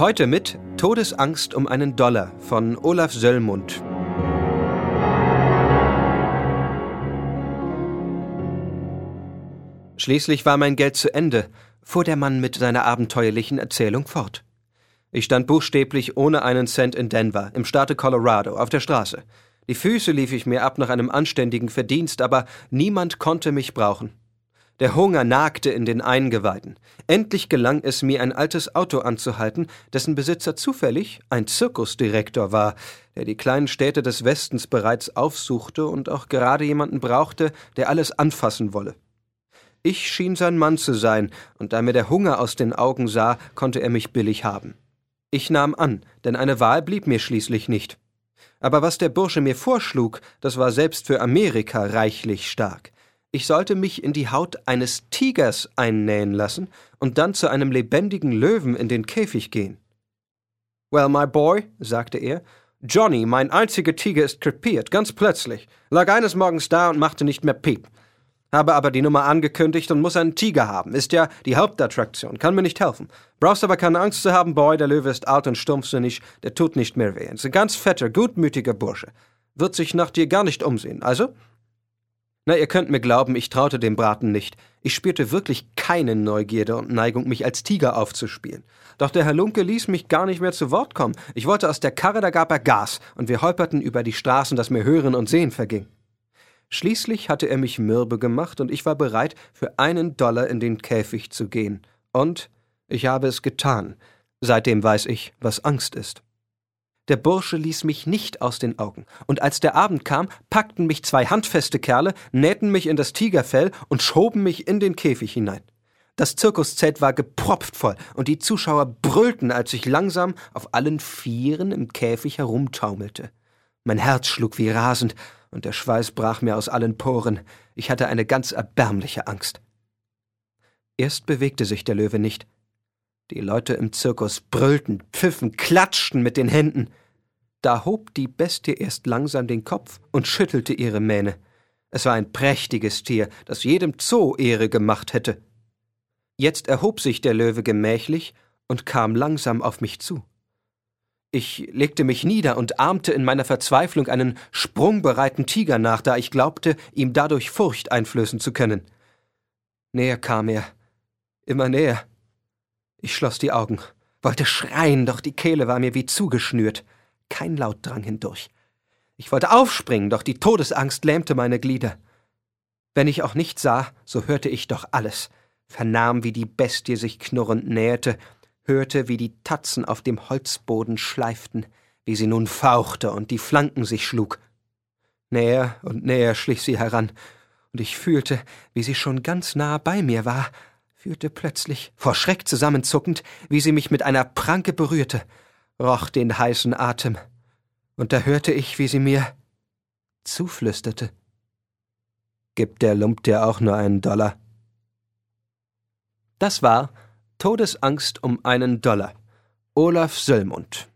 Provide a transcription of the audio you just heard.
Heute mit Todesangst um einen Dollar von Olaf Söllmund. Schließlich war mein Geld zu Ende, fuhr der Mann mit seiner abenteuerlichen Erzählung fort. Ich stand buchstäblich ohne einen Cent in Denver, im Staate Colorado, auf der Straße. Die Füße lief ich mir ab nach einem anständigen Verdienst, aber niemand konnte mich brauchen. Der Hunger nagte in den Eingeweiden. Endlich gelang es mir, ein altes Auto anzuhalten, dessen Besitzer zufällig ein Zirkusdirektor war, der die kleinen Städte des Westens bereits aufsuchte und auch gerade jemanden brauchte, der alles anfassen wolle. Ich schien sein Mann zu sein, und da mir der Hunger aus den Augen sah, konnte er mich billig haben. Ich nahm an, denn eine Wahl blieb mir schließlich nicht. Aber was der Bursche mir vorschlug, das war selbst für Amerika reichlich stark. Ich sollte mich in die Haut eines Tigers einnähen lassen und dann zu einem lebendigen Löwen in den Käfig gehen. Well, my boy, sagte er, Johnny, mein einziger Tiger ist krepiert, ganz plötzlich, lag eines Morgens da und machte nicht mehr Piep. Habe aber die Nummer angekündigt und muss einen Tiger haben. Ist ja die Hauptattraktion. Kann mir nicht helfen. Brauchst aber keine Angst zu haben, Boy. Der Löwe ist alt und stumpfsinnig. Der tut nicht mehr weh. Ist ein ganz fetter, gutmütiger Bursche. Wird sich nach dir gar nicht umsehen. Also? Na, ihr könnt mir glauben, ich traute dem Braten nicht. Ich spürte wirklich keine Neugierde und Neigung, mich als Tiger aufzuspielen. Doch der Halunke ließ mich gar nicht mehr zu Wort kommen. Ich wollte aus der Karre, da gab er Gas, und wir holperten über die Straßen, dass mir Hören und Sehen verging. Schließlich hatte er mich mürbe gemacht und ich war bereit, für einen Dollar in den Käfig zu gehen. Und ich habe es getan. Seitdem weiß ich, was Angst ist. Der Bursche ließ mich nicht aus den Augen, und als der Abend kam, packten mich zwei handfeste Kerle, nähten mich in das Tigerfell und schoben mich in den Käfig hinein. Das Zirkuszelt war gepropft voll, und die Zuschauer brüllten, als ich langsam auf allen Vieren im Käfig herumtaumelte. Mein Herz schlug wie rasend, und der Schweiß brach mir aus allen Poren. Ich hatte eine ganz erbärmliche Angst. Erst bewegte sich der Löwe nicht. Die Leute im Zirkus brüllten, pfiffen, klatschten mit den Händen. Da hob die Bestie erst langsam den Kopf und schüttelte ihre Mähne. Es war ein prächtiges Tier, das jedem Zoo Ehre gemacht hätte. Jetzt erhob sich der Löwe gemächlich und kam langsam auf mich zu. Ich legte mich nieder und ahmte in meiner Verzweiflung einen sprungbereiten Tiger nach, da ich glaubte, ihm dadurch Furcht einflößen zu können. Näher kam er, immer näher. Ich schloss die Augen, wollte schreien, doch die Kehle war mir wie zugeschnürt. Kein Laut drang hindurch. Ich wollte aufspringen, doch die Todesangst lähmte meine Glieder. Wenn ich auch nicht sah, so hörte ich doch alles, vernahm, wie die Bestie sich knurrend näherte hörte, wie die Tatzen auf dem Holzboden schleiften, wie sie nun fauchte und die Flanken sich schlug. Näher und näher schlich sie heran, und ich fühlte, wie sie schon ganz nah bei mir war, fühlte plötzlich, vor Schreck zusammenzuckend, wie sie mich mit einer Pranke berührte, roch den heißen Atem, und da hörte ich, wie sie mir zuflüsterte. Gibt der Lump dir auch nur einen Dollar? Das war Todesangst um einen Dollar. Olaf Söllmund